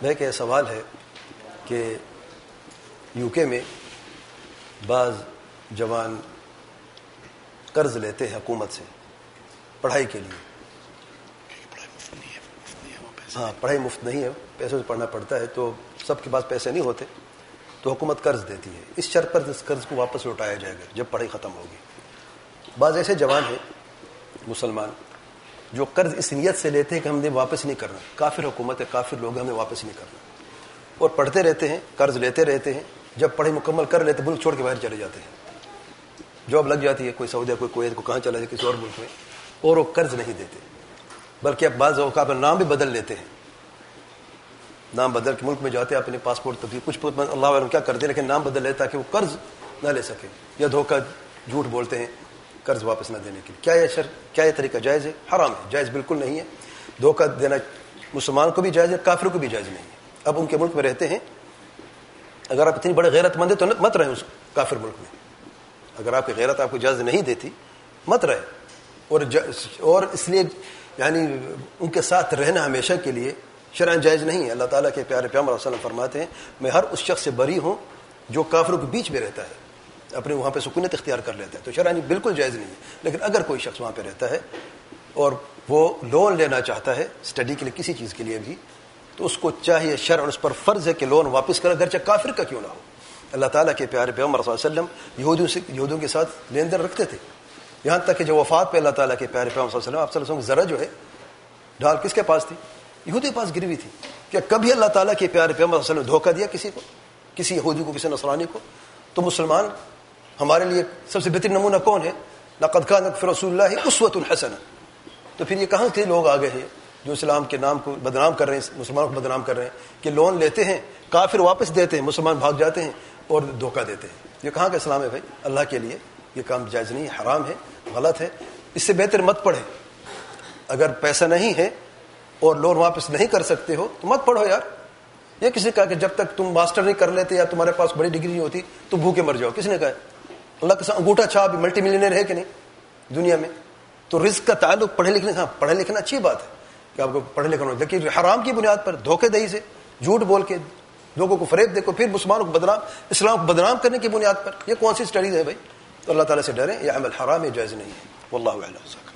بھائی کہ سوال ہے کہ یو کے میں بعض جوان قرض لیتے ہیں حکومت سے پڑھائی کے لیے۔ ہاں پڑھائی مفت نہیں ہے، پیسوں سے پڑھنا پڑتا ہے تو سب کے پاس پیسے نہیں ہوتے، تو حکومت قرض دیتی ہے۔ اس شرط پر اس قرض کو واپس لوٹایا جائے گا جب پڑھائی ختم ہوگی۔ بعض ایسے جوان ہیں، مسلمان جو قرض اس نیت سے لیتے ہیں کہ ہم نے واپس نہیں کرنا۔ کافر حکومت ہے، کافر لوگ ہمیں واپس نہیں کرنا۔ اور پڑھتے رہتے ہیں، قرض لیتے رہتے ہیں۔ جب پڑھائی مکمل کر لیتے ملک چھوڑ کے باہر چلے جاتے ہیں۔ جاب لگ جاتی ہے، کوئی سعودیہ کوئی کویت کو کہاں چلا جائے، کسی اور ملک میں۔ اور وہ قرض نہیں دیتے۔ بلکہ اب بعض اوقات نام بھی بدل لیتے ہیں۔ نام بدل کے ملک میں جاتے ہیں اپنے پاسپورٹ تک کچھ اللہ علیہ کیا کرتے ہیں، لیکن نام بدل لیتا تاکہ وہ قرض نہ لے سکے۔ یا دھوکہ جھوٹ بولتے ہیں۔ قرض واپس نہ دینے کے لیے۔ کیا یہ شر کیا یہ طریقہ جائز ہے؟ حرام ہے، جائز بالکل نہیں ہے۔ دھوکہ دینا مسلمان کو بھی جائز ہے کافر کو بھی جائز نہیں ہے۔ اب ان کے ملک میں رہتے ہیں۔ اگر آپ اتنی بڑے غیرت مند ہیں تو مت رہے اس کافر ملک میں۔ اگر آپ کی غیرت آپ کو اجازت نہیں دیتی، مت رہے اور اور اس لیے یعنی ان کے ساتھ رہنا ہمیشہ کے لیے شرح جائز نہیں ہے۔ اللہ تعالیٰ کے پیارے پیام وسلم فرماتے ہیں، میں ہر اس شخص سے بری ہوں جو کافروں کے بیچ میں رہتا ہے۔ اپنے وہاں پہ سکونت اختیار کر لیتا ہے تو شرح جی بالکل جائز نہیں ہے۔ لیکن اگر کوئی شخص وہاں پہ رہتا ہے اور وہ لون لینا چاہتا ہے اسٹڈی کے لیے کسی چیز کے لیے بھی، تو اس کو چاہیے شرع اس پر فرض ہے کہ لون واپس کرے، اگرچہ کافر کا کیوں نہ ہو۔ اللہ تعالیٰ کے پیارے پیغمبر صلی اللہ علیہ وسلم یہودیوں سے، یہودیوں کے ساتھ لین دین رکھتے تھے۔ یہاں تک کہ جو وفات پہ اللہ تعالیٰ کے پیارے پیغمبر صلی اللہ علیہ وسلم، آپ صلی اللہ علیہ وسلم ذرا جو ہے، ڈھال کس کے پاس تھی؟ یہودی کے پاس گری ہوئی تھی۔ کہ کبھی اللہ تعالیٰ کے پیارے پیغمبر صلی اللہ علیہ وسلم دھوکہ دیا کسی کو؟ کسی یہودی کو، کسی نصرانی کو؟ تو مسلمان ہمارے لیے سب سے بہترین نمونہ کون ہے؟ نقد کا نقف رسول اللہ اسوت الحسن تو پھر یہ کہاں تھے لوگ آگے ہیں جو اسلام کے نام کو بدنام کر رہے ہیں مسلمان کو بدنام کر رہے ہیں؟ کہ لون لیتے ہیں، کافر واپس دیتے ہیں، مسلمان بھاگ جاتے ہیں اور دھوکہ دیتے ہیں۔ یہ کہاں کا اسلام ہے بھائی؟ اللہ کے لیے یہ کام جائز نہیں حرام ہے، غلط ہے۔ اس سے بہتر مت پڑھے اگر پیسہ نہیں ہے اور لون واپس نہیں کر سکتے ہو، تو مت پڑھو یار۔ یہ کسی نے کہا کہ جب تک تم ماسٹر نہیں کر لیتے یا تمہارے پاس بڑی ڈگری نہیں ہوتی، تو بھوکے مر جاؤ۔ کس نے کہا اللہ کے ساتھ انگوٹھا چھاپ ملٹی ملینئر ہے کہ نہیں دنیا میں؟ تو رزق کا تعلق پڑھے لکھنے ہاں پڑھے لکھنا اچھی بات ہے کہ آپ کو پڑھے لکھنا لیکن حرام کی بنیاد پر دھوکے دہی سے جھوٹ بول کے لوگوں کو فریب دے کو پھر مسلمانوں کو بدنام اسلام کو بدنام کرنے کی بنیاد پر یہ کون سی اسٹڈیز ہے بھائی؟ تو اللہ تعالیٰ سے ڈریں، یہ عمل حرام ہے، جائز نہیں ہے۔ واللہ اعلم۔